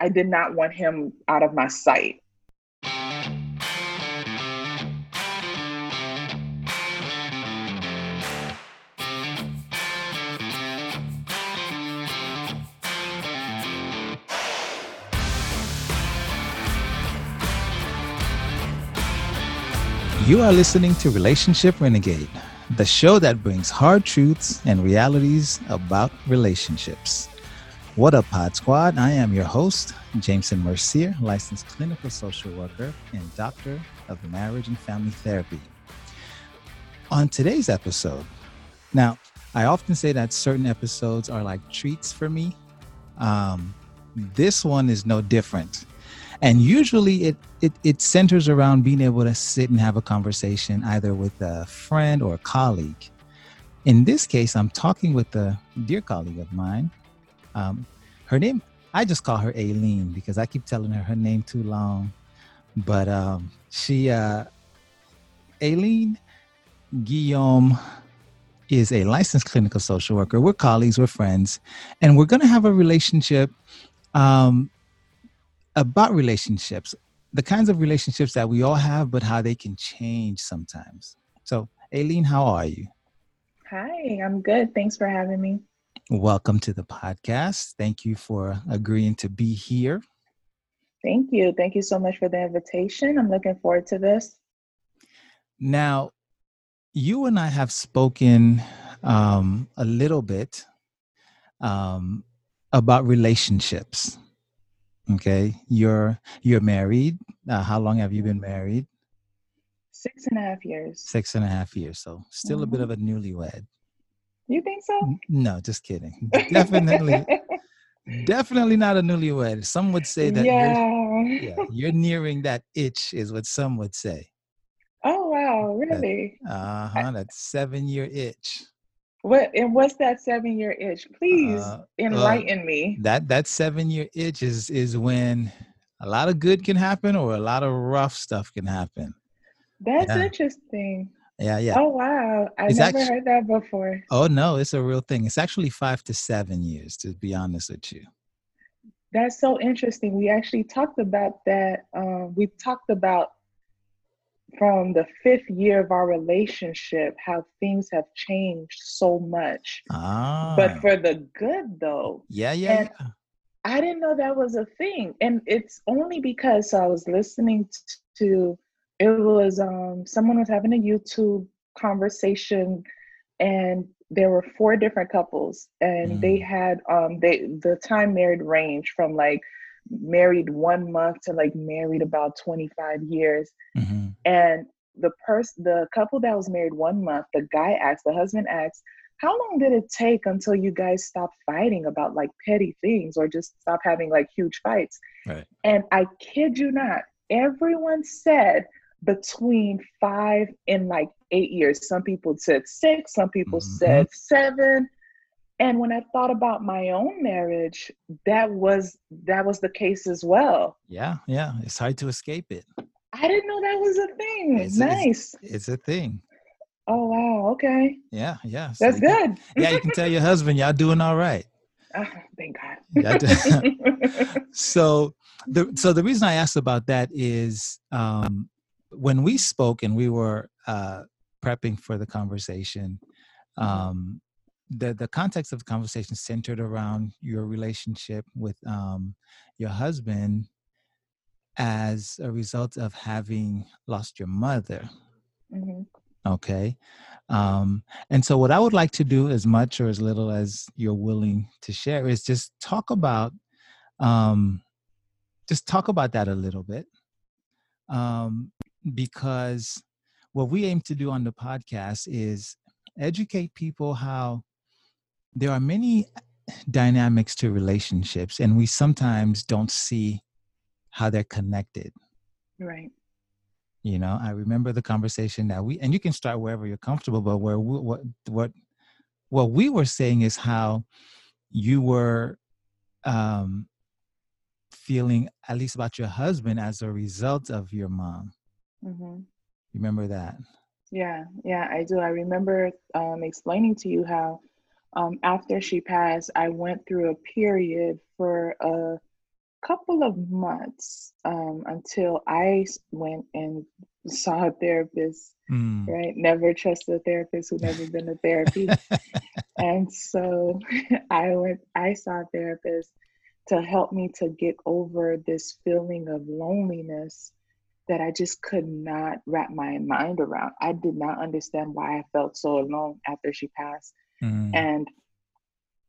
I did not want him out of my sight. You are listening to Relationship Renegade, the show that brings hard truths and realities about relationships. What up, Pod Squad? I am your host, Jameson Mercier, licensed clinical social worker and doctor of marriage and family therapy. On today's episode, now, I often say that certain episodes are like treats for me. Um, this one is no different and usually it, it it centers around being able to sit and have a conversation either with a friend or a colleague in this case i'm talking with a dear colleague of mine um, her name i just call her aileen because i keep telling her her name too long but um, she uh, aileen guillaume is a licensed clinical social worker we're colleagues we're friends and we're going to have a relationship um, about relationships, the kinds of relationships that we all have, but how they can change sometimes. So, Aileen, how are you? Hi, I'm good. Thanks for having me. Welcome to the podcast. Thank you for agreeing to be here. Thank you. Thank you so much for the invitation. I'm looking forward to this. Now, you and I have spoken um, a little bit um, about relationships Okay, you're you're married. Uh, how long have you been married? Six and a half years. Six and a half years. So still mm-hmm. a bit mm-hmm. of a newlywed. You think so? No, just kidding. Definitely, definitely not a newlywed. Some would say that. Yeah. You're, yeah, you're nearing that itch, is what some would say. Oh wow! Really? Uh huh. That seven year itch. What and what's that seven year itch? Please uh, enlighten uh, me. That that seven year itch is is when a lot of good can happen or a lot of rough stuff can happen. That's yeah. interesting. Yeah, yeah. Oh wow. I've it's never heard that before. Oh no, it's a real thing. It's actually five to seven years, to be honest with you. That's so interesting. We actually talked about that. Um, we talked about from the fifth year of our relationship how things have changed so much ah. but for the good though yeah yeah, yeah, i didn't know that was a thing and it's only because i was listening to it was um someone was having a youtube conversation and there were four different couples and mm. they had um they the time married range from like married one month to like married about 25 years. Mm-hmm. And the person, the couple that was married one month, the guy asked, the husband asked, how long did it take until you guys stopped fighting about like petty things or just stop having like huge fights? Right. And I kid you not, everyone said between five and like eight years. Some people said six, some people mm-hmm. said seven. And when i thought about my own marriage that was that was the case as well. Yeah yeah it's hard to escape it. I didn't know that was a thing. It's, nice. it's, it's, a thing. Oh wow okay. Yeah yeah so that's good can, yeah you can tell your husband y'all doing all right. Oh, thank god. So the so the reason i asked about that is um when we spoke and we were uh prepping for the conversation mm-hmm. um the the context of the conversation centered around your relationship with um, your husband as a result of having lost your mother. Mm-hmm. Okay. Um, and so, what I would like to do, as much or as little as you're willing to share, is just talk about, um, just talk about that a little bit, um, because what we aim to do on the podcast is educate people how there are many dynamics to relationships and we sometimes don't see how they're connected. Right. You know i remember the conversation that we and you can start wherever you're comfortable but where we, what what what we were saying is how you were um feeling at least about your husband as a result of your mom mm-hmm. remember that yeah yeah i do i remember um explaining to you how um, after she passed, I went through a period for a couple of months um, until I went and saw a therapist. Mm. Right, never trust a therapist who never been to therapy. and so I went. I saw a therapist to help me to get over this feeling of loneliness that I just could not wrap my mind around. I did not understand why I felt so alone after she passed. Mm. And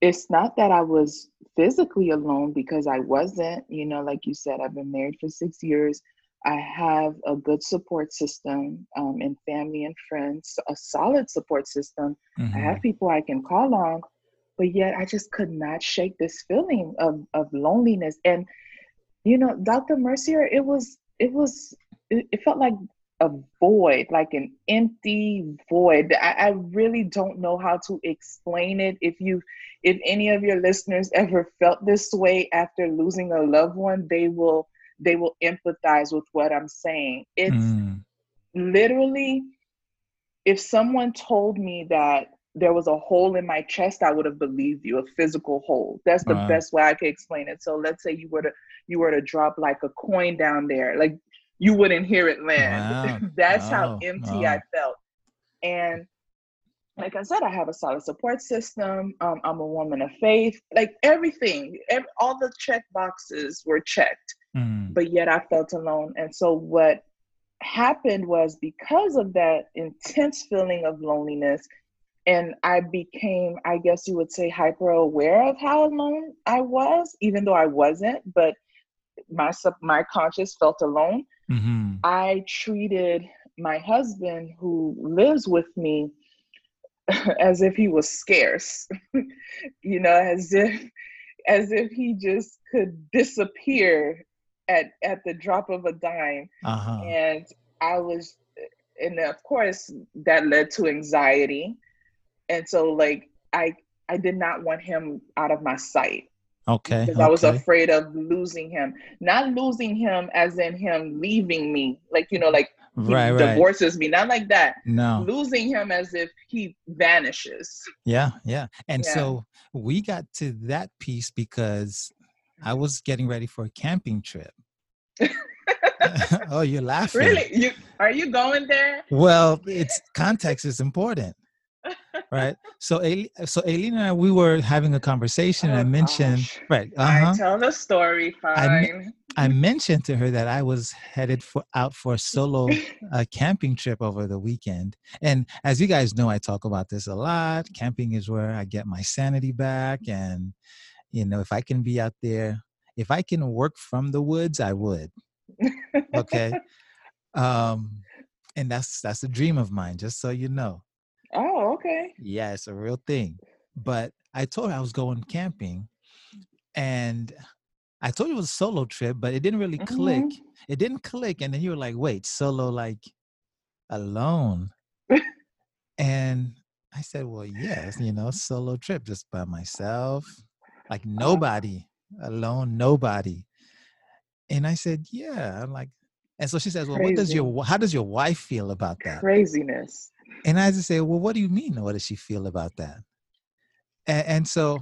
it's not that I was physically alone because I wasn't, you know, like you said, I've been married for six years. I have a good support system um, and family and friends, a solid support system. Mm-hmm. I have mm-hmm. people I can call on, but yet I just could not shake this feeling of, of loneliness. And, you know, Dr. Mercier, it was, it was, it, it felt like a void, like an empty void. I, I, really don't know how to explain it. If you, if any of your listeners ever felt this way after losing a loved one, they will, they will empathize with what I'm saying. It's mm. literally, if someone told me that there was a hole in my chest, I would have believed you, a physical hole. That's the wow. best way I could explain it. So let's say you were to you were to drop like a coin down there, like you wouldn't hear it land. Wow. That's wow. how empty wow. I felt. And like I said, I have a solid support system. Um, I'm a woman of faith. Like everything, every, all the check boxes were checked, mm. but yet I felt alone. And so what happened was because of that intense feeling of loneliness, and I became, I guess you would say, hyper aware of how alone I was, even though I wasn't. But my sub, my conscious felt alone. Mm-hmm. I treated my husband, who lives with me, as if he was scarce. you know, as if as if he just could disappear at at the drop of a dime. Uh-huh. And I was, and of course, that led to anxiety. And so, like, I I did not want him out of my sight. Okay. Because okay. I was afraid of losing him. Not losing him as in him leaving me, like, you know, like he right, divorces right. me. Not like that. No. Losing him as if he vanishes. Yeah, yeah. And yeah. so we got to that piece because I was getting ready for a camping trip. oh, you're laughing. Really? You are you going there? Well, it's context is important right? So, so Aileen and I, we were having a conversation. Oh, and I mentioned, gosh. right? Uh-huh. I tell the story. Fine. I, I, mentioned to her that I was headed for out for a solo uh, camping trip over the weekend. And as you guys know, I talk about this a lot. Camping is where I get my sanity back, and you know, if I can be out there, if I can work from the woods, I would. Okay. um, and that's that's a dream of mine. Just so you know. Oh, okay. Yeah, it's a real thing. But I told her I was going camping and I told you it was a solo trip, but it didn't really mm-hmm. click. It didn't click. And then you were like, wait, solo like alone. and I said, well, yes, you know, solo trip just by myself, like uh-huh. nobody, alone, nobody. And I said, yeah. I'm like, and so she says, well, Crazy. what does your, how does your wife feel about that? Craziness. And I just say, well, what do you mean? What does she feel about that? And, and so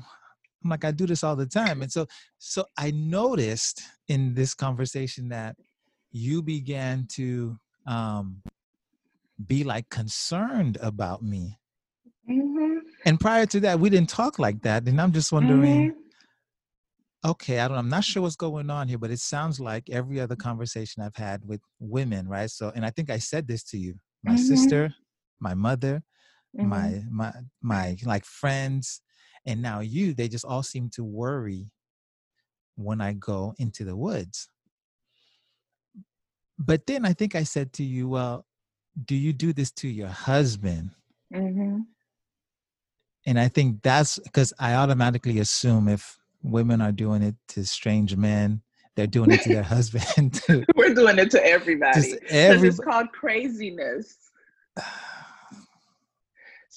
I'm like, I do this all the time. And so, so I noticed in this conversation that you began to um, be like concerned about me. Mm-hmm. And prior to that, we didn't talk like that. And I'm just wondering, mm-hmm. okay, I don't, I'm not sure what's going on here, but it sounds like every other conversation I've had with women, right? So, and I think I said this to you, my mm-hmm. sister, my mother, mm-hmm. my my my like friends, and now you. They just all seem to worry when I go into the woods. But then I think I said to you, well, do you do this to your husband? Mm-hmm. And I think that's because I automatically assume if women are doing it to strange men, they're doing it to their husband too. We're doing it to everybody. Every... It's called craziness.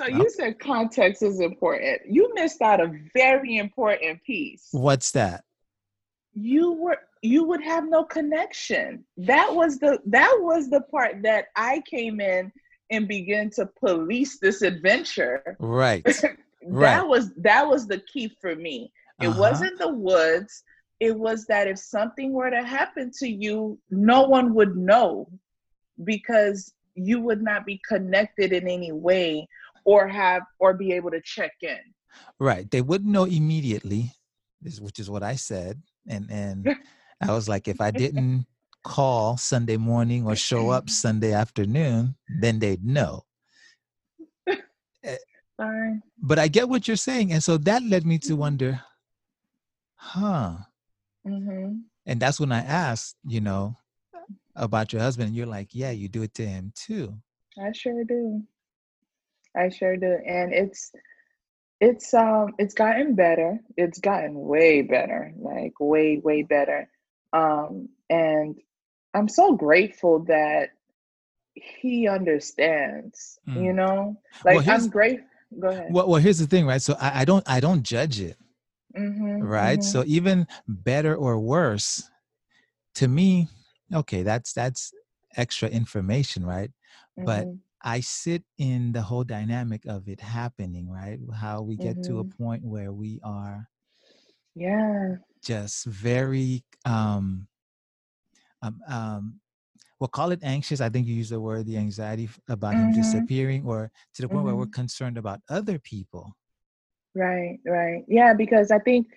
So you said context is important. You missed out a very important piece. What's that? You were you would have no connection. That was the that was the part that I came in and began to police this adventure. Right. that right. was that was the key for me. It uh-huh. wasn't the woods. it was that if something were to happen to you, no one would know because you would not be connected in any way or have or be able to check in. Right. They wouldn't know immediately, which is what I said. And and I was like, if I didn't call Sunday morning or show up Sunday afternoon, then they'd know. Eh, Fine. But I get what you're saying. And so that led me to wonder, huh? Mm-hmm. And that's when I asked, you know, about your husband. And you're like, yeah, you do it to him too. I sure do. I sure do. And it's, it's um it's gotten better it's gotten way better like way way better um and i'm so grateful that he understands mm. you know like well, i'm great go ahead well, well here's the thing right so i, I don't i don't judge it mm-hmm, right mm-hmm. so even better or worse to me okay that's that's extra information right mm-hmm. but I sit in the whole dynamic of it happening, right? How we get mm-hmm. to a mm-hmm. point where we are yeah just very um um, um we'll call it anxious. I think you use the word the anxiety about mm-hmm. him disappearing or to the point mm-hmm. where we're mm-hmm. concerned about other people. Right, right. Yeah, because I think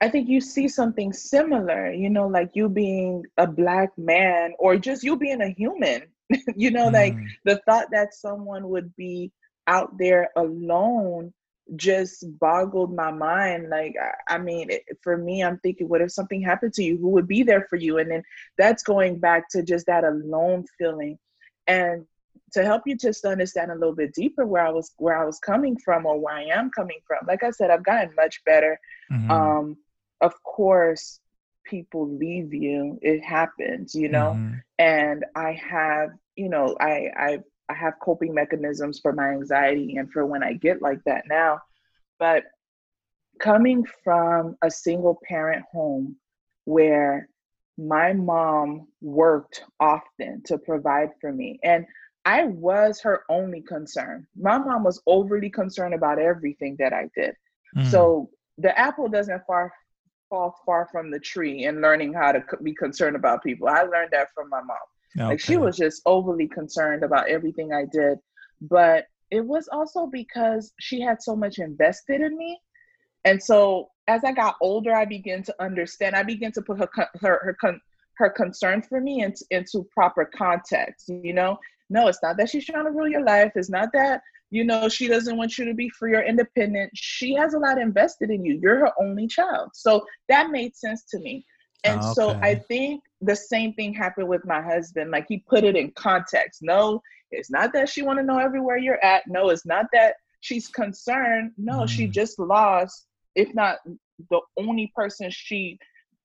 I think you see something similar, you know, like you being a black man or just you being a human you know, mm. like the thought that someone would be out there alone just boggled my mind. Like, I, I mean, it, for me, I'm thinking, what if something happened to you? Who would be there for you? And then that's going back to just that alone feeling. And to help you just understand a little bit deeper where I was where I was coming from or where I am coming from. Like I said, I've gotten much better. Mm-hmm. Um, of course, people leave you it happens you know mm-hmm. and i have you know i i i have coping mechanisms for my anxiety and for when i get like that now but coming from a single parent home where my mom worked often to provide for me and i was her only concern my mom was overly concerned about everything that i did mm. so the apple doesn't far fall far from the tree in learning how to be concerned about people. I learned that from my mom. Okay. Like she was just overly concerned about everything I did. But it was also because she had so much invested in me. And so as I got older, I began to understand. I began to put her her her her concern for me into, into proper context. You know, no, it's not that she's trying to rule your life. It's not that you know she doesn't want you to be free or independent she has a lot invested in you you're her only child so that made sense to me and okay. so i think the same thing happened with my husband like he put it in context no it's not that she want to know everywhere you're at no it's not that she's concerned no mm. she just lost if not the only person she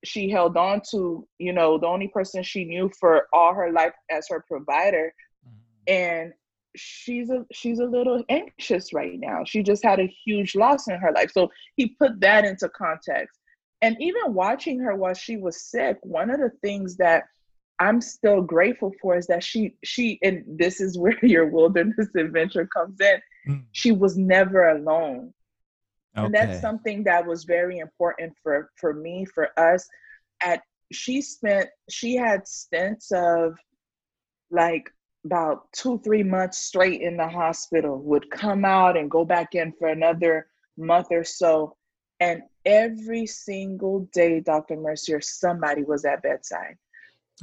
she held on to you know the only person she knew for all her life as her provider mm. and she's a she's a little anxious right now. She just had a huge loss in her life. So he put that into context. And even watching her while she was sick, one of the things that I'm still grateful for is that she she and this is where your wilderness adventure comes in. Mm. She was never alone. Okay. And that's something that was very important for for me, for us. At she spent she had stints of like about two, three months straight in the hospital, would come out and go back in for another month or so. And every single day, Dr. Mercier, somebody was at bedside.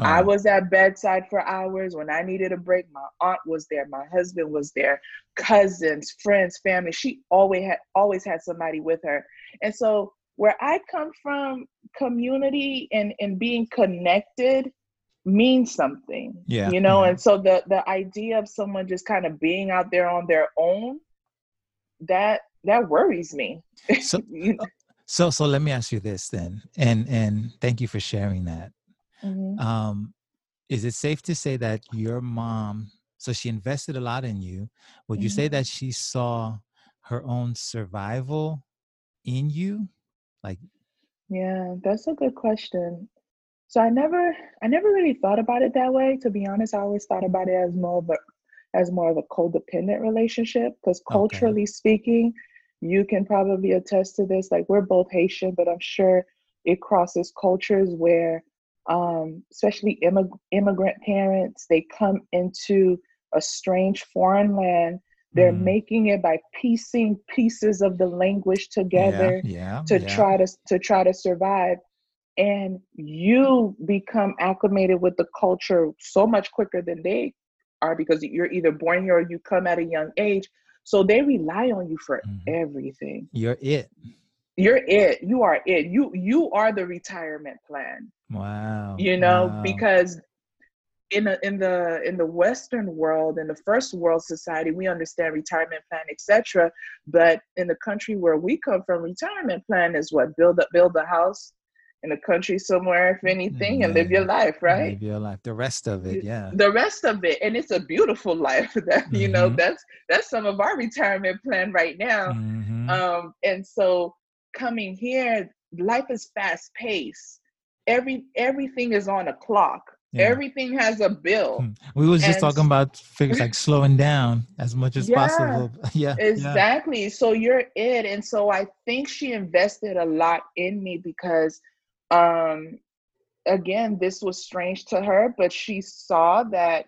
Oh. I was at bedside for hours. When I needed a break, my aunt was there, my husband was there, cousins, friends, family. She always had always had somebody with her. And so where I come from, community and, and being connected means something yeah you know yeah. and so the the idea of someone just kind of being out there on their own that that worries me so so so let me ask you this then and and thank you for sharing that mm-hmm. um is it safe to say that your mom so she invested a lot in you would mm-hmm. you say mm-hmm. that she saw her own survival in you like yeah that's a good question so I never I never really thought about it that way. To be honest, I always thought about it as more of a as more of a codependent relationship because culturally okay. speaking, you can probably attest to this. Like we're both Haitian, but I'm sure it crosses cultures where um, especially immig- immigrant parents they come into a strange foreign land they're mm. making it by piecing pieces of the language together yeah, yeah, to yeah. try to to try to survive and you become acclimated with the culture so much quicker than they are because you're either born here or you come at a young age so they rely on you for mm-hmm. everything. You're it. You're it. You are it. You you are the retirement plan. Wow. You know wow. because in the in the in the western world in the first world society we understand retirement plan etc but in the country where we come from retirement plan is what? Build up build the house in the country somewhere if anything yeah. and live your life right live your life the rest of it yeah the rest of it and it's a beautiful life that mm-hmm. you know mm-hmm. that's that's some of our retirement plan right now mm-hmm. um and so coming here life is fast paced every everything is on a clock yeah. everything has a bill hmm. we was just and, talking about figures like slowing down as much as yeah, possible yeah exactly yeah. so you're it and so i think she invested a lot in me because um again this was strange to her but she saw that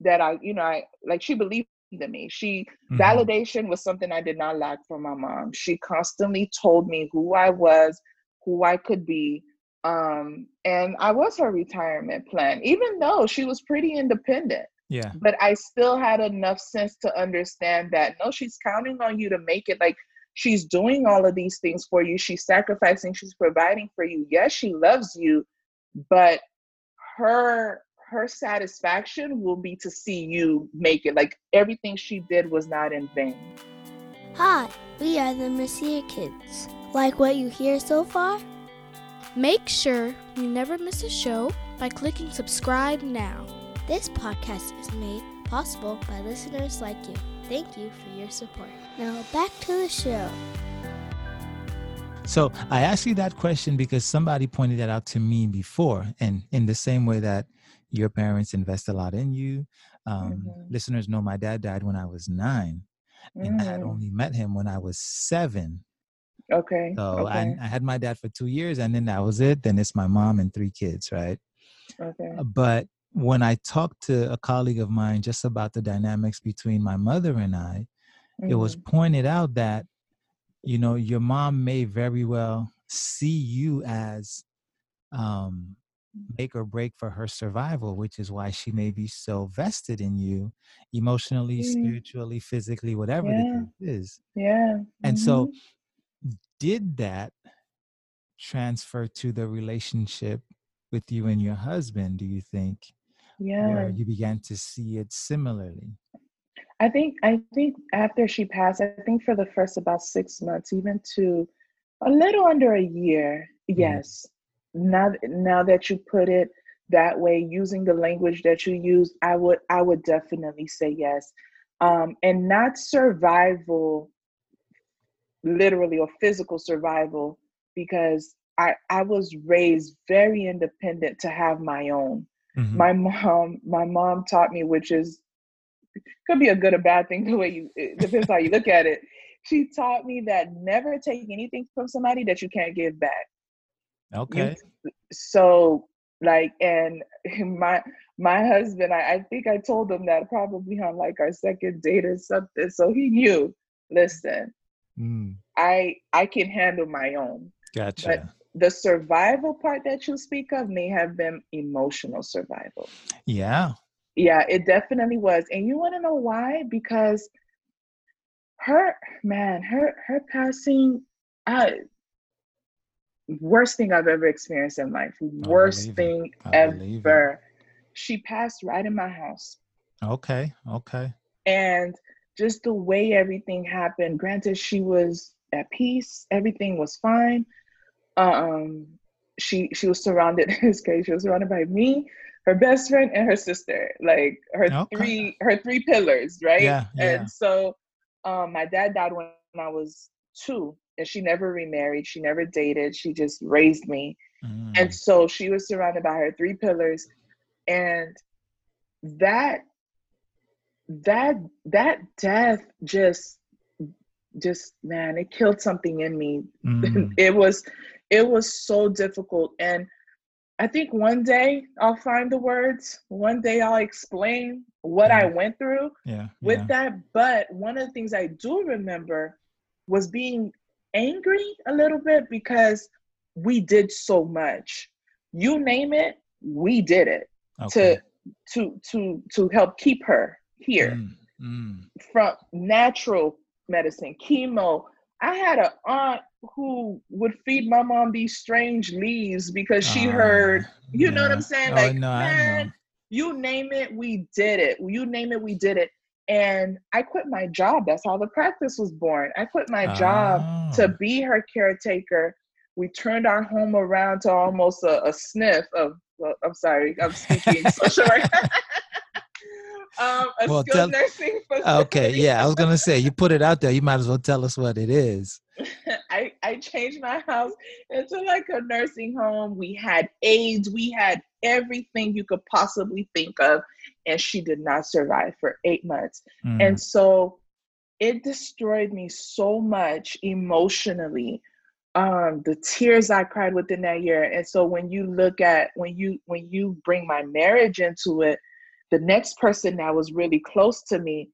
that i you know i like she believed in me. She mm-hmm. validation was something i did not lack from my mom. She constantly told me who i was who i could be um and i was her retirement plan even though she was pretty independent. Yeah. But i still had enough sense to understand that no she's counting on you to make it. Like she's doing all of these things for you. She's sacrificing. She's providing for you. Yes she loves you but her her satisfaction will be to see you make it. Like everything she did was not in vain. Hi we are the Mercier kids. Like what you hear so far? Make sure you never miss a show by clicking subscribe now. This podcast is made possible by listeners like you thank you for your support now back to the show. So I asked you that question because somebody pointed that out to me before, and in the same way that your parents invest a lot in you. Um, mm-hmm. Listeners know my dad died when I was 9 mm-hmm. and I had mm. only met him when I was seven. Okay. So okay. I, I had my dad for two years, and then that was it. Then it's my mom and three kids, right? Okay. But when I talked to a colleague of mine just about the dynamics between my mother and I, mm-hmm. it was mm-hmm. pointed out that you know your mom may very well see you as um make or break for her survival which is why she may be so vested in you emotionally mm-hmm. spiritually physically whatever yeah. it is yeah and mm-hmm. so did that transfer to the relationship with you and your husband do you think yeah you began to see it similarly I think I think after she passed, I think for the first about six months, even to a little under a year, mm-hmm. yes. Mm-hmm. Now now that you put it that way, using the language that you use, I would I would definitely say yes. Um, and not survival literally or physical survival because I, I was raised very independent to have my own. Mm-hmm. My mom, my mom taught me, which is could be a good or bad thing the way you it depends how you look at it. She taught me that never take anything from somebody that you can't give back. Okay. you, so like and my my husband I, I think i told him that probably on like our second date or something so he knew. Listen mm. i i can handle my own gotcha the survival part that you speak of may have been emotional survival yeah yeah, it definitely was. And you want to know why? Because her man, her her passing, uh, worst thing I've ever experienced in life. Worst thing ever. She passed right in my house. Okay. Okay. And just the way everything happened. Granted, she was at peace. Everything was fine. Um, she she was surrounded. In this case, she was surrounded by me, her best friend and her sister, like her okay. three her three pillars, right? Yeah, yeah. And so um, my dad died when I was two, and she never remarried. She never dated. She just raised me, mm. and so she was surrounded by her three pillars, and that that that death just just man it killed something in me mm. it was it was so difficult. And I think one day I'll find the words. One day I'll explain what I went through yeah, with yeah. that. But one of the things I do remember was being angry a little bit because we did so much. You name it, we did it Okay. to to to to help keep her here Mm, mm. from natural medicine, chemo. I had an aunt who would feed my mom these strange leaves because she Ah, heard, you know what. I'm saying? Oh, like, no, man, you name it, we did it. You name it, we did it. And I quit my job. That's how the practice was born. I quit my job to Oh. be her caretaker. We turned our home around to almost a, a SNF of, well, I'm sorry, I'm speaking social work. um, a Well, skilled tell- nursing facility. Okay, yeah, I was gonna say you put it out there. You might as well tell us what it is. I, I changed my house into like a nursing home. We had aides. we had everything you could possibly think of, and she did not survive for eight months. Mm, And so it destroyed me so much emotionally. Um, the tears I cried within that year. And so when you look at when you when you bring my marriage into it, the next person that was really close to me,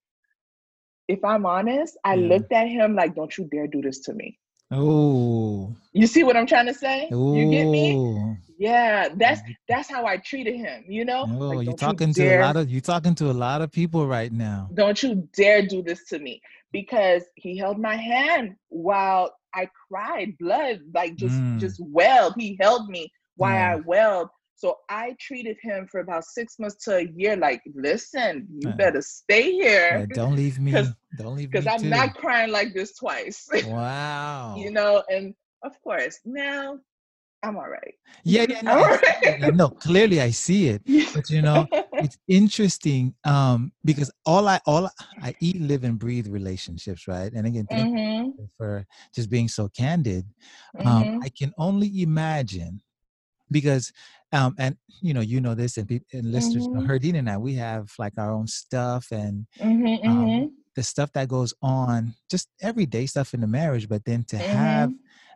if I'm honest, I Yeah. looked at him like, don't you dare do this to me. Oh. You see what I'm trying to say? You get me? Yeah, that's that's how I treated him, you know? Oh, Like, you're talking you to a lot of you talking to a lot of people right now. don't you dare do this to me because he held my hand while I cried blood like just Mm. just welled he held me while Yeah. I welled so I treated him for about six months to a year like listen you Yeah. better stay Yeah, here don't leave me. Don't leave me. because I'm too. not crying like this twice Wow. you know and of course now I'm all right Yeah, yeah, no, I'm I all see it. right no, clearly I see it. But you know, it's interesting um because all I all I eat, live, and breathe relationships, right? And again, thank hmm you for just being so candid. Um, hmm I can only imagine because um and you know you know this and, peop and listeners Mhm. Herdine and I we have like our own stuff and hmm um, hmm the stuff that goes on just everyday stuff in the marriage but then to have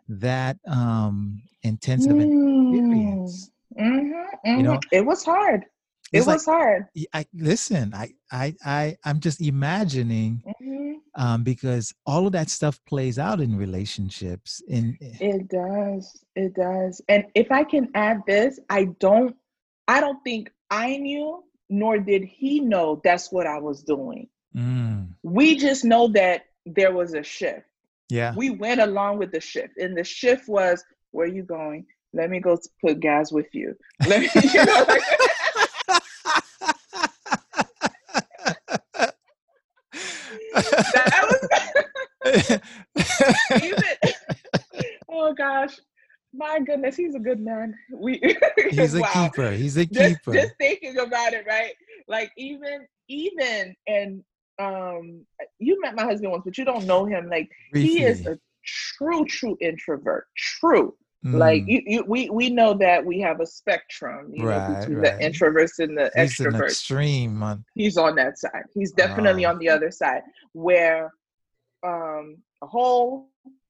that um intensive experience Mm-hmm, know, it was hard. It it's like was hard. I listen I I I I'm just imagining hmm um because all of that stuff plays out in relationships in It does. It does. And if I can add this, I don't. I don't think I knew, nor did he know that's what I was doing. mm, We just know that there was a shift. yeah We went along with the shift, and the shift was, "Where you going? Let me go put gas with you." Let me, you know, like- that was even oh gosh my goodness he's a good man we He's a wow. keeper. He's a keeper. just thinking about it right like even even and um you met my husband once but you don't know him like he is a true true introvert true like Mm, you, you we we know that we have a spectrum you know between right. the introverts and the he's an extroverts extreme on he's on that side. He's definitely Oh. on the other side where um a hole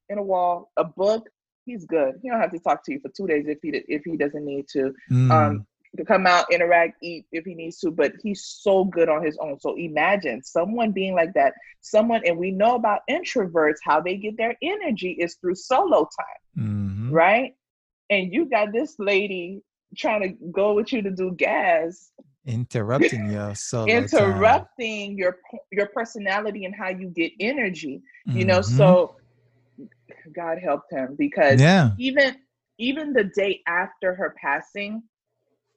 in a wall, a book, he's good. He don't have to talk to you for two days if he if he doesn't need to. Mm, Um to come out, interact, eat if he needs to, but he's so good on his own. So imagine someone being like that. Someone and we know about introverts, how they get their energy is through solo time mhm. right? And you got this lady trying to go with you to do gas, interrupting your solo time. interrupting your your personality and how you get energy. You know, Mhm. so God helped him because yeah even even the day after her passing,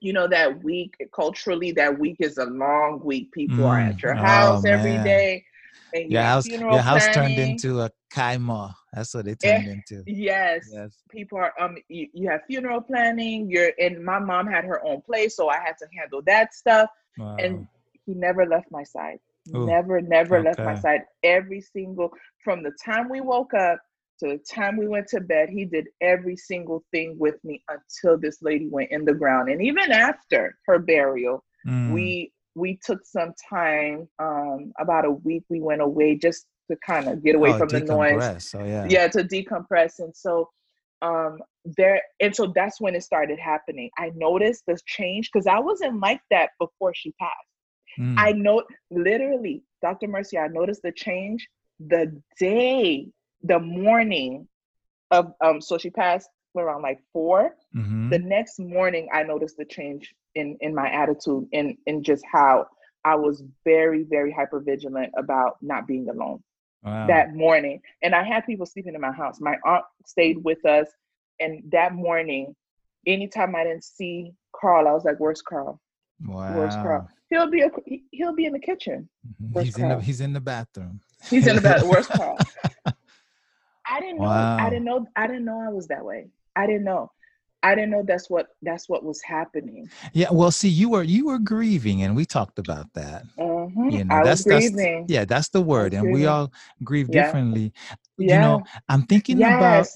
you know that week culturally that week is a long week. People are at Mm. your Oh, house every man. day, and your your house your house turned into a kaima that's what they Eh, turned into. Yes, yes. People are um you, you have funeral planning you're and my mom had her own place so i had to handle that stuff wow. and he never left my side. Ooh, never never left my side. Every single from the time we woke up to the time we went to bed he did every single thing with me until this lady went in the ground and even after her burial Mm, we we took some time um about a week we went away just to kind of get away oh, from the noise. so yeah. Yeah to decompress and so um there and so that's when it started happening. I noticed this change because i wasn't like that before she passed. Mm. i know literally dr mercier i noticed the change the day the morning of um so she passed around like 4 mm-hmm. the next morning i noticed the change in in my attitude and in just how i was very very hyper vigilant about not being alone wow. that morning and i had people sleeping in my house. My aunt stayed with us and that morning anytime i didn't see carl i was like where's carl? Wow. where's carl? He'll be a, he'll be in the kitchen. Mm-hmm. he's in the he's in the bathroom. He's in the bathroom where's carl? I didn't know i didn't know i didn't know i was that way. I didn't know. I didn't know that's what that's what was happening. Yeah, well, see, you were you were grieving, and we talked about that. Mm-hmm. You know, I that's, was grieving. That's, yeah, that's the word, and we all grieve yeah. differently. Yeah. You know, I'm thinking yes. about.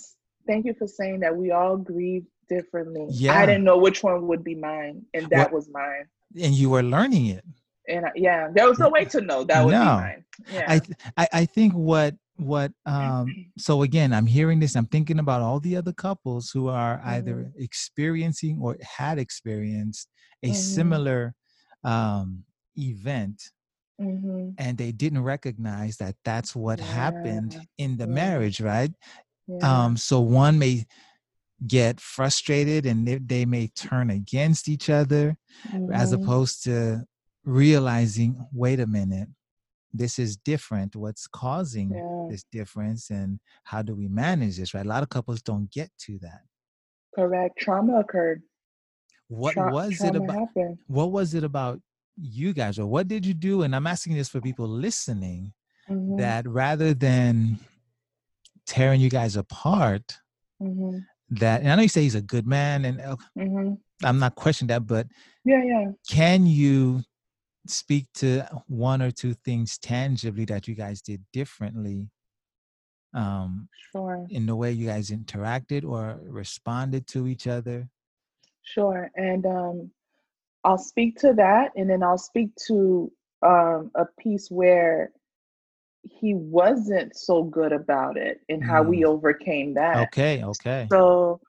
Thank you for saying that. We all grieve differently. Yeah, I didn't know which one would be mine, and that was mine. And you were learning it. And I, yeah, there was no way to know that would no. be mine. Yeah, I, I I think what what um so again i'm hearing this i'm thinking about all the other couples who are either mm-hmm. experiencing or had experienced a mm-hmm. similar um event mm-hmm. and they didn't recognize that that's what yeah. happened in the yeah. marriage right yeah. um so one may get frustrated and they, they may turn against each other as mm-hmm. opposed to realizing wait a minute this is different what's causing yeah. this difference and how do we manage this right a lot of couples don't get to that correct trauma occurred what Tra- was it about happened. what was it about you guys or what did you do and i'm asking this for people listening mm-hmm. that rather than tearing you guys apart mm-hmm. that and i know you say he's a good man and uh, mm-hmm. i'm not questioning that but yeah yeah can you speak to one or two things tangibly that you guys did differently um sure. in the way you guys interacted or responded to each other? Sure and um i'll speak to that and then i'll speak to um a piece where he wasn't so good about it and how mm. we overcame that. Okay okay. So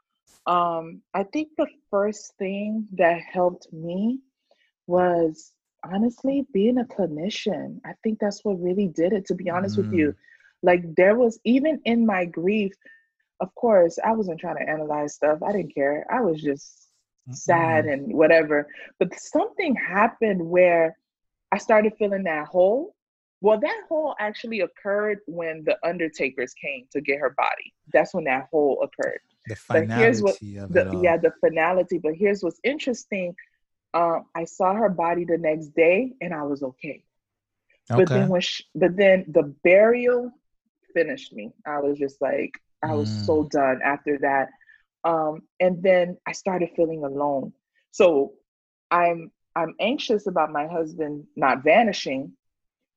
um i think the first thing that helped me was honestly being a clinician i think that's what really did it to be honest mm. with you. Mm. like there was even in my grief of course i wasn't trying to analyze stuff. I didn't care. I was just mm-hmm. sad and whatever. But something happened where i started feeling that hole. Well that hole actually occurred when the undertakers came to get her body. That's when that hole occurred. The finality but here's what the, yeah the finality. But here's what's interesting um, I saw her body the next day and I was okay. okay. But then when she, but then the burial finished me. I was just like I was mm. so done after that. Um, and then I started feeling alone. So I'm I'm anxious about my husband not vanishing.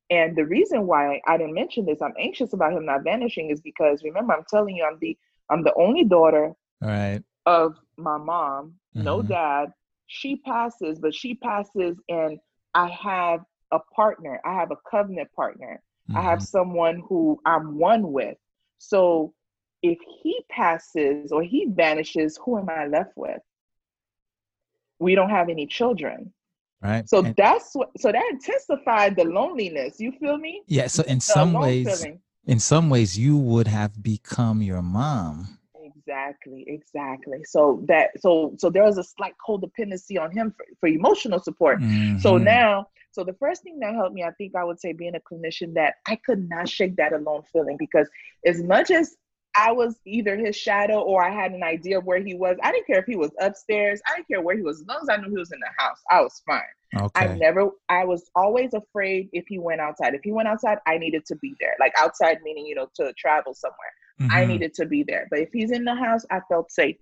And the reason why I didn't mention this, I'm anxious about him not vanishing, is because remember I'm telling you I'm the I'm the only daughter right. of my mom, mm-hmm. no dad, she passes, but she passes and I have a partner. I have a covenant partner. Mm-hmm. I have mm-hmm. someone who I'm one with. So if he passes or he vanishes, who am I left with? We don't have any children. Right. So and that's what so that intensified the loneliness. You feel me? Yeah. So in the some ways feeling. in some ways you would have become your mom Exactly, exactly. So that so so there was a slight codependency on him for, for emotional support. Mm-hmm. So now, so the first thing that helped me, I think I would say being a clinician that I could not shake that alone feeling because as much as I was either his shadow or I had an idea of where he was. I didn't care if he was upstairs. I didn't care where he was. As long as I knew he was in the house, I was fine. Okay. I never, I was always afraid if he went outside. If he went outside, I needed to be there. Like outside, meaning, you know, to travel somewhere. Mm-hmm. I needed to be there. But if he's in the house, I felt safe.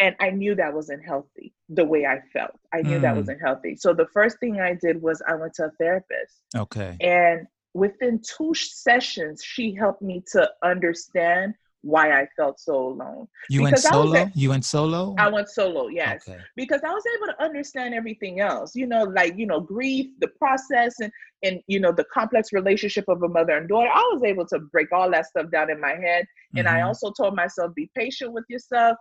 And I knew that wasn't healthy the way I felt. I knew mm. that wasn't healthy. So the first thing I did was I went to a therapist. Okay. And within two sessions, she helped me to understand why I felt so alone. You Because went solo? at- you went solo? I went solo, yes Okay. because I was able to understand everything else, you know, like, you know, grief, the process and and you know, the complex relationship of a mother and daughter. I was able to break all that stuff down in my head. And I Mhm. also told myself, be patient with yourself,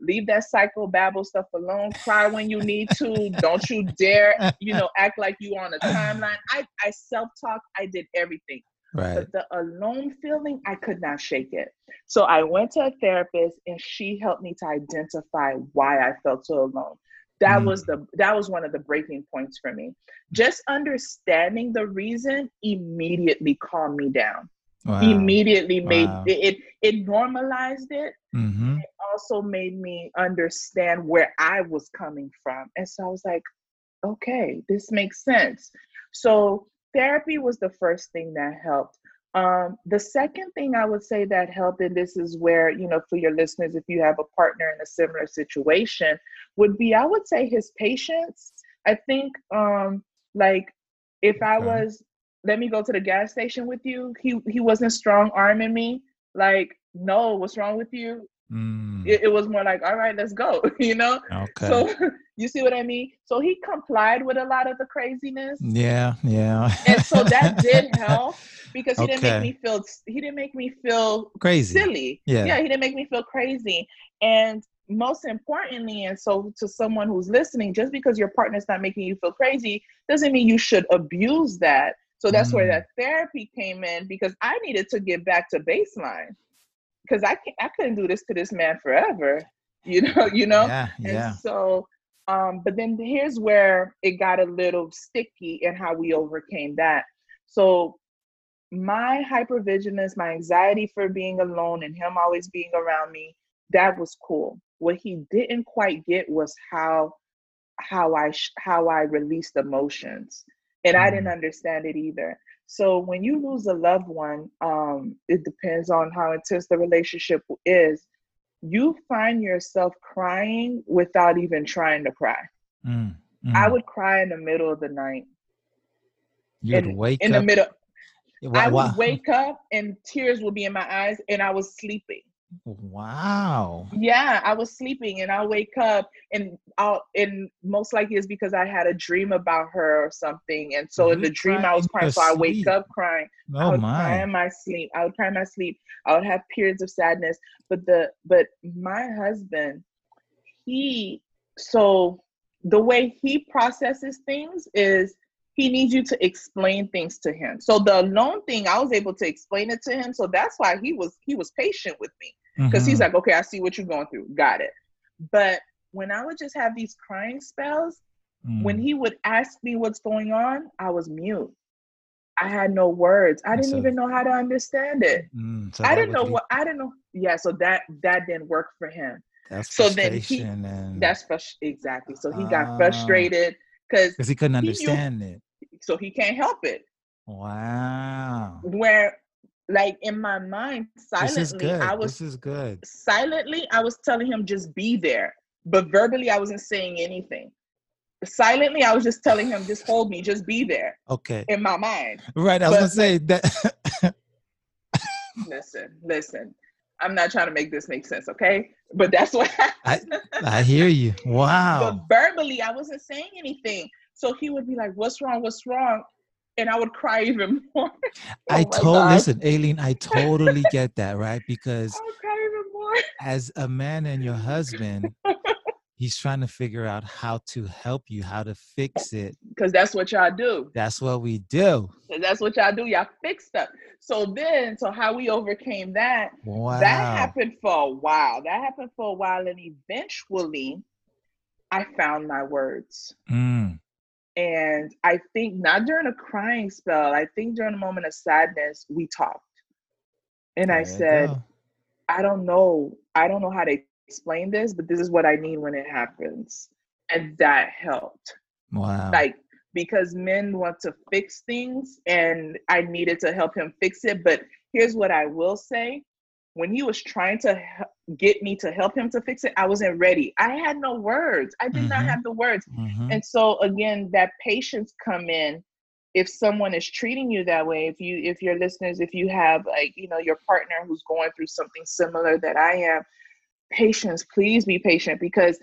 leave that psycho babble stuff alone, cry when you need to. Don't you dare, you know, act like you on a timeline. I, I self-talk, I did everything right. but the alone feeling i could not shake it so i went to a therapist and she helped me to identify why i felt so alone that Mm. was the that was one of the breaking points for me just understanding the reason immediately calmed me down Wow. immediately made Wow. it, it it normalized it Mhm. also made me understand where I was coming from. And so I was like, okay, this makes sense. So therapy was the first thing that helped. Um, the second thing I would say that helped, and this is where, you know, for your listeners, if you have a partner in a similar situation, would be I would say his patience. I think um like if I was let me go to the gas station with you, he he wasn't strong arming me, like, no, what's wrong with you? Mm. it, it was more like all right let's go you know okay. so you see what i mean so he complied with a lot of the craziness yeah, yeah. and so that did help because he didn't make me feel he didn't make me feel Crazy. silly Yeah. yeah he didn't make me feel crazy and most importantly and so to someone who's listening just because your partner's not making you feel crazy doesn't mean you should abuse that so that's where Mm. that therapy came in because i needed to get back to baseline because i can't, i couldn't do this to this man forever you know you know Yeah, and yeah. so, um, but then here's where it got a little sticky and how we overcame that. So, my hypervigilance, my anxiety for being alone and him always being around me, that was cool. What he didn't quite get was how how I sh- how I released emotions, and I didn't Mm. understand it either. So when you lose a loved one, um, it depends on how intense the relationship is you find yourself crying without even trying to cry. Mm, I mm. would cry in the middle of the night. You'd in, wake in up. the middle. Wa- I would wa- wake up and tears would be in my eyes and I was sleeping. Wow. Yeah, I was sleeping and I'll wake up and I'll and most likely it's because I had a dream about her or something. And so in the dream I was crying. So I wake up crying. Oh I would cry my. in my sleep. I would cry in my sleep. I would have periods of sadness. But the but my husband, he so the way he processes things is he needs you to explain things to him. So the alone thing, I was able to explain it to him. So that's why he was he was patient with me because he's Mhm. like, okay, I see what you're going through. Got it. But when I would just have these crying spells, when Mm. he would ask me what's going on, I was mute. I had no words. I didn't So- even know how to understand it. Mm, so I didn't know lead- what I didn't know. Yeah, so that that didn't work for him. That's so then he- and That's frust- exactly. So he Ah. got frustrated because he couldn't he knew- understand it. So he can't help it. Wow. Where like in my mind, silently. I was this is good. silently I was telling him just be there. But verbally I wasn't saying anything. Silently, I was just telling him, just hold me, just be there Okay. in my mind. Right. I was But- gonna say that. listen, listen. I'm not trying to make this make sense, okay? But that's what I I hear you. Wow. But verbally, I wasn't saying anything. So he would be like, "What's wrong? What's wrong?" And I would cry even more. I Oh my told listen, Aileen, I totally get that, right? Because I would cry even more. as a man and your husband, he's trying to figure out how to help you, how to fix it. Because that's what y'all do. That's what we do. That's what y'all do. Y'all fix stuff. So then, so how we overcame that, Wow. that happened for a while. That happened for a while. And eventually, I found my words. Mm, And I think not during a crying spell, I think during a moment of sadness, we talked. And I there you said, go. I don't know. I don't know how to explain this, but this is what I need when it happens. And that helped. Wow. Like, because men want to fix things, and I needed to help him fix it. But here's what I will say when he was trying to get me to help him to fix it, I wasn't ready. I had no words. I did not Mhm. have the words. Mhm. And so, again, that patience come in if someone is treating you that way if you if your listeners if you have like you know your partner who's going through something similar that i am patience please be patient because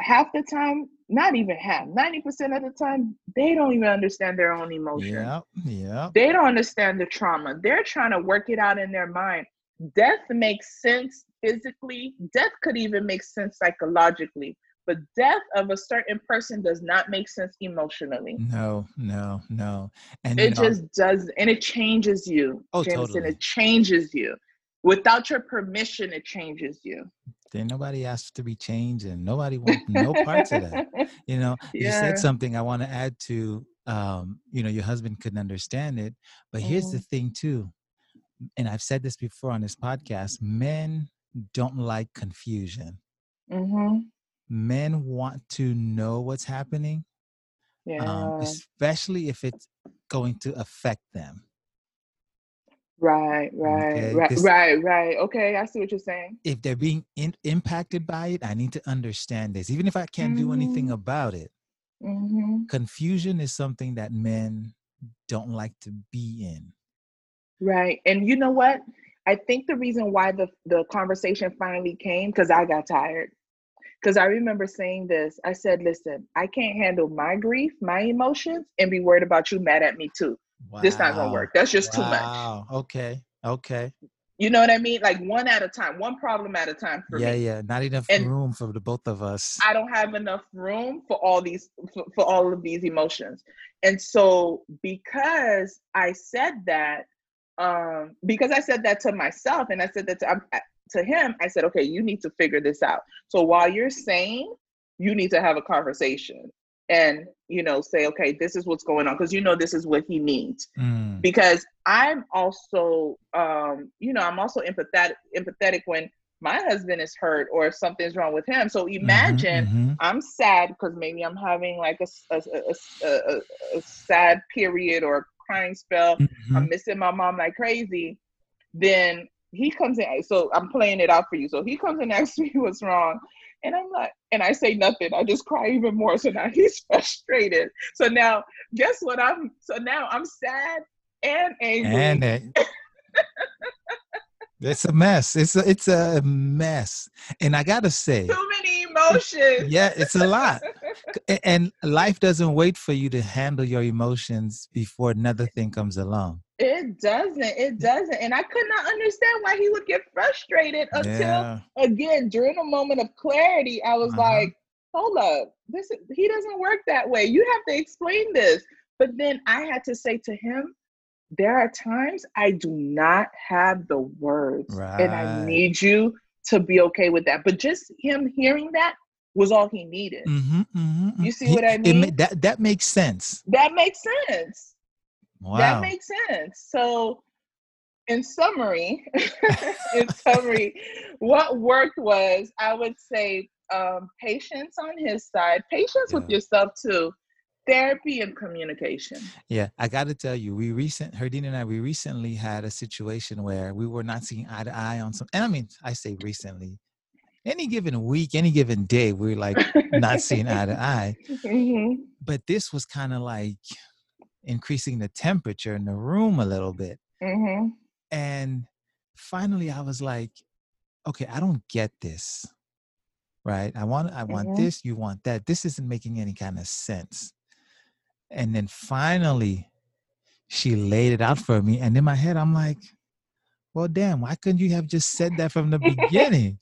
half the time not even half 90% of the time they don't even understand their own emotion yeah yeah they don't understand the trauma they're trying to work it out in their mind death makes sense physically. Death could even make sense psychologically but death of a certain person does not make sense emotionally. No no no. And it know, just does and it changes you Oh, jameson. totally. it changes you. Without your permission it changes you. Then nobody asked to be changed and nobody wants no parts of that. You know you said something i want to add to um you know your husband couldn't understand it but here's the Mhm. thing too and i've said this before on this podcast men don't like confusion. Hmm men want to know what's happening yeah. um, especially if it's going to affect them. Right right Okay, right 'cause- right right. Okay i see what you're saying. If they're being in, impacted by it i need to understand this. Even if i can't do anything Mhm. about it hmm confusion is something that men don't like to be in right and you know what i think the reason why the the conversation finally came because i got tired because i remember saying this i said listen i can't handle my grief my emotions and be worried about you mad at me too this not gonna work that's just too much Wow. Okay. Okay. You know what I mean? Like one at a time, one problem at a time for yeah, me. yeah. Not enough And- room for the both of us. I don't have enough room for all these for, for all of these emotions. And so because I said that um because I said that to myself and I said that to, um, to him, I said, "Okay, you need to figure this out." So while you're saying you need to have a conversation and you know say, "Okay, this is what's going on" because you know this is what he needs. Mm, because I'm also, um, you know, I'm also empathetic, empathetic when my husband is hurt or something's wrong with him. So mhm, imagine mhm. I'm sad because maybe I'm having like a a sad period or crying spell. Mhm. I'm missing my mom like crazy. Then he comes in. So I'm playing it out for you. So he comes and asks me what's wrong. And I'm like, and I say nothing. I just cry even more. So now he's frustrated. So now, guess what? I'm so now I'm sad and angry. and it, it's a mess. It's a, it's a mess. And I gotta say, Too many emotions. yeah, it's a lot. And life doesn't wait for you to handle your emotions before another thing comes along. It doesn't. It doesn't. And I could not understand why he would get frustrated until Yeah. again during a moment of clarity, I was Uh-huh. like, hold up, this is, he doesn't work that way. You have to explain this. But then I had to say to him, there are times I do not have the words. And I need you to be okay with that. But just him hearing that was all he needed. hmm hmm You see what I It, mean? that that makes sense. That makes sense. Wow. That makes sense. So, in summary, in summary, what worked was I would say um, patience on his side, patience with yourself too, therapy and communication. Yeah, I got to tell you, we recent Herdine and I, we recently had a situation where we were not seeing eye to eye on some. And I mean, I say recently, any given week, any given day, we're like not seeing eye to eye. Mhm. But this was kind of like increasing the temperature in the room a little bit. Mhm. And finally, I was like, okay, I don't get this. Right? I want, I want Mhm. this. You want that. This isn't making any kind of sense. And then finally, she laid it out for me. And in my head, I'm like, well, damn, why couldn't you have just said that from the beginning?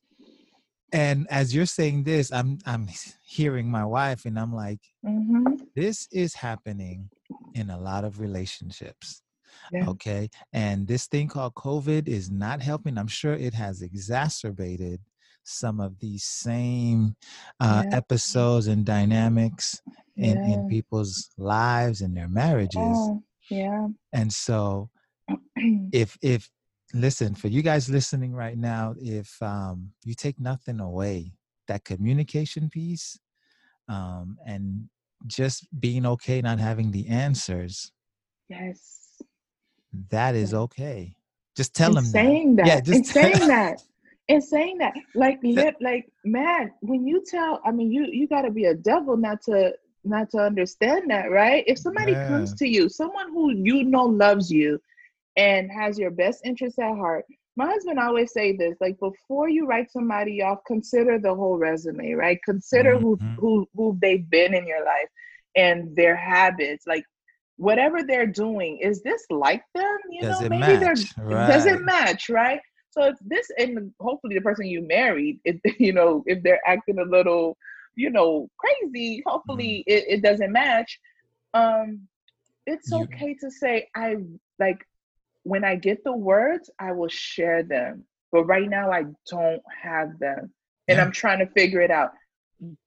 And as you're saying this, I'm I'm hearing my wife, and I'm like, Mhm. this is happening in a lot of relationships. Yeah. Okay. And this thing called COVID is not helping. I'm sure it has exacerbated some of these same uh, Yeah. episodes and dynamics in, Yeah. in people's lives and their marriages. Oh, yeah. And so if if listen for you guys listening right now if um you take nothing away that communication piece um and just being okay not having the answers yes. that is okay just tell them saying that, yeah in just saying that, in saying that, like lip, like man, when you tell, I mean, you you got to be a devil not to not to understand that, right? If somebody Yeah. comes to you, someone who you know loves you and has your best interests at heart, my husband always say this like before you write somebody off consider the whole resume right? Consider Mhm. who who who they've been in your life and their habits. Like whatever they're doing is this like them? You Does know it maybe match? they're does Right. it match right? So if this and hopefully the person you married if you know if they're acting a little you know crazy hopefully it, it doesn't match. Um it's You- okay to say i like when i get the words i will share them but right now i don't have them and Yeah. i'm trying to figure it out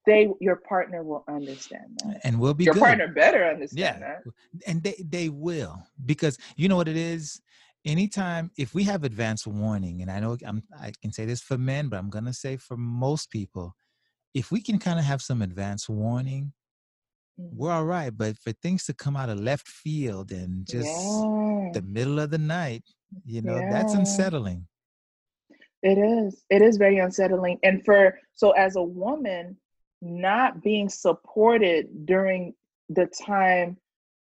they your partner will understand that And we'll be your good. partner better understand Yeah. that and they, they will because you know what it is anytime if we have advance warning and i know I'm, i can say this for men but i'm going to say for most people if we can kind of have some advance warning. We're all right but for things to come out of left field and just yeah. the middle of the night you know that's unsettling It is. It is very unsettling. And for so as a woman, not being supported during the time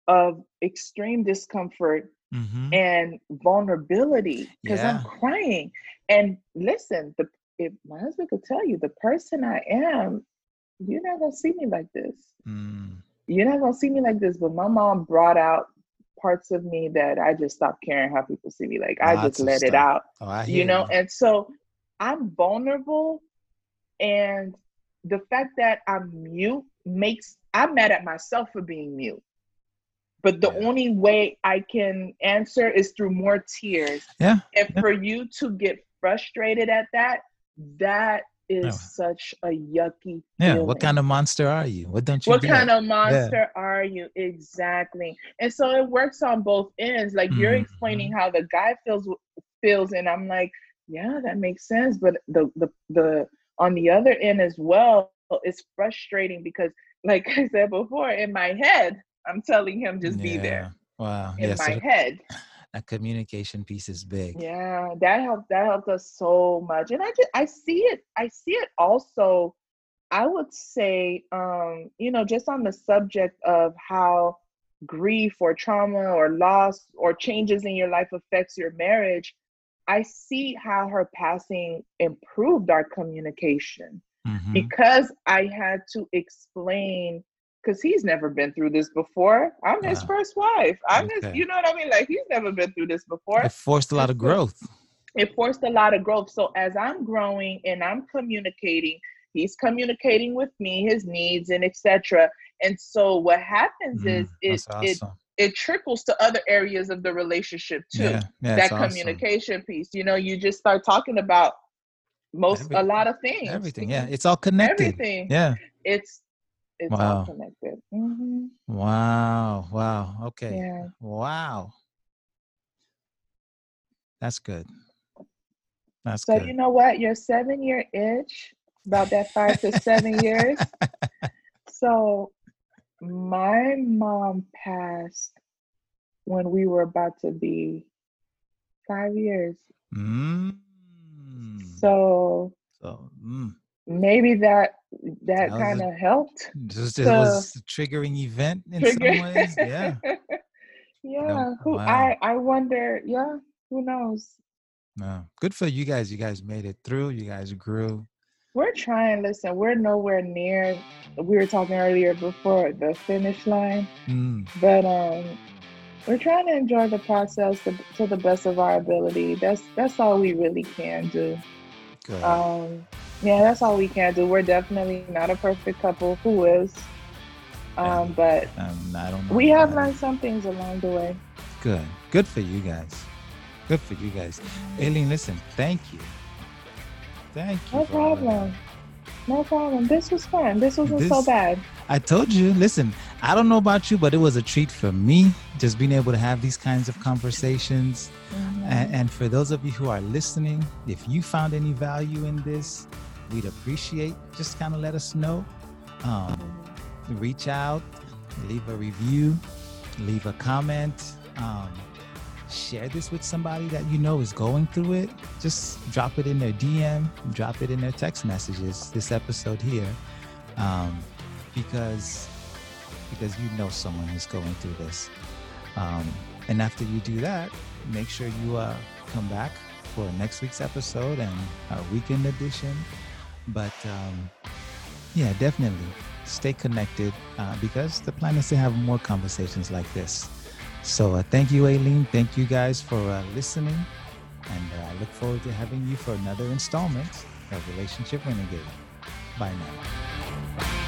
of extreme discomfort hmm and vulnerability because Yeah. I'm crying. And listen, the if my husband could tell you the person I am, you're not gonna see me like this. mm. You're not gonna see me like this. But my mom brought out parts of me that I just stopped caring how people see me. Like I Lots just let it out oh you know and so i'm vulnerable and the fact that i'm mute makes i'm mad at myself for being mute but the Yeah. only way i can answer is through more tears yeah and Yeah. for you to get frustrated at that that is Yeah. such a yucky yeah feeling. what kind of monster are you? What don't you what get? kind of monster are you? Exactly. And so it works on both ends. Like you're Mhm. explaining how the guy feels feels and i'm like yeah that makes sense. But the the the on the other end as well it's frustrating because like i said before in my head i'm telling him just be there. Wow. In yeah my the- head that communication piece is big yeah that helped that helped us so much and i just i see it i see it also i would say um you know just on the subject of how grief or trauma or loss or changes in your life affects your marriage i see how her passing improved our communication Mhm. because i had to explain because he's never been through this before i'm his Wow. first wife i'm his you know what i mean like he's never been through this before it forced a lot of growth it forced a lot of growth. So as I'm growing and I'm communicating, he's communicating with me his needs and etc. And so what happens Mhm. is it That's it it trickles to other areas of the relationship too. yeah, yeah, that it's awesome. communication piece. You know, you just start talking about most a lot of things. Everything, yeah, it's all connected. Everything. Yeah. It's it's Wow. all connected. hmm Wow. Wow. Okay. Yeah. Wow. That's good. That's So good. you know what? Your seven year itch, about that five to seven years. So my mom passed when we were about to be five years. mm. So so mm. Maybe that that That kind of helped. Just, it So- was a triggering event in Trigger- some ways. Yeah. yeah. Who wow. I I wonder, yeah, who knows? No. Good for you guys. You guys made it through. You guys grew. We're trying, listen, we're nowhere near we were talking earlier before the finish line. Mm. but um we're trying to enjoy the process to, to the best of our ability that's that's all we really can do Good. um yeah that's all we can do we're definitely not a perfect couple who is um but um, I don't know. we have learned some things along the way Good. Good for you guys. Good for you guys. Aileen, listen, thank you. Thank you. no for all of that. problem no problem this was fun this wasn't so bad I told you, listen, I don't know about you, but it was a treat for me just being able to have these kinds of conversations. Mhm. And, and for those of you who are listening, if you found any value in this, we'd appreciate just kind of let us know. Um, reach out, leave a review, leave a comment, um, share this with somebody that you know is going through it. Just drop it in their DM, drop it in their text messages, this episode here. Um, because because you know someone who's going through this. Um, and after you do that, make sure you uh, come back for next week's episode and our weekend edition. But um, yeah, definitely stay connected uh, because the plan is to have more conversations like this. So uh, thank you, Aileen. Thank you guys for uh, listening. And uh, I look forward to having you for another installment of Relationship Renegade. Bye now.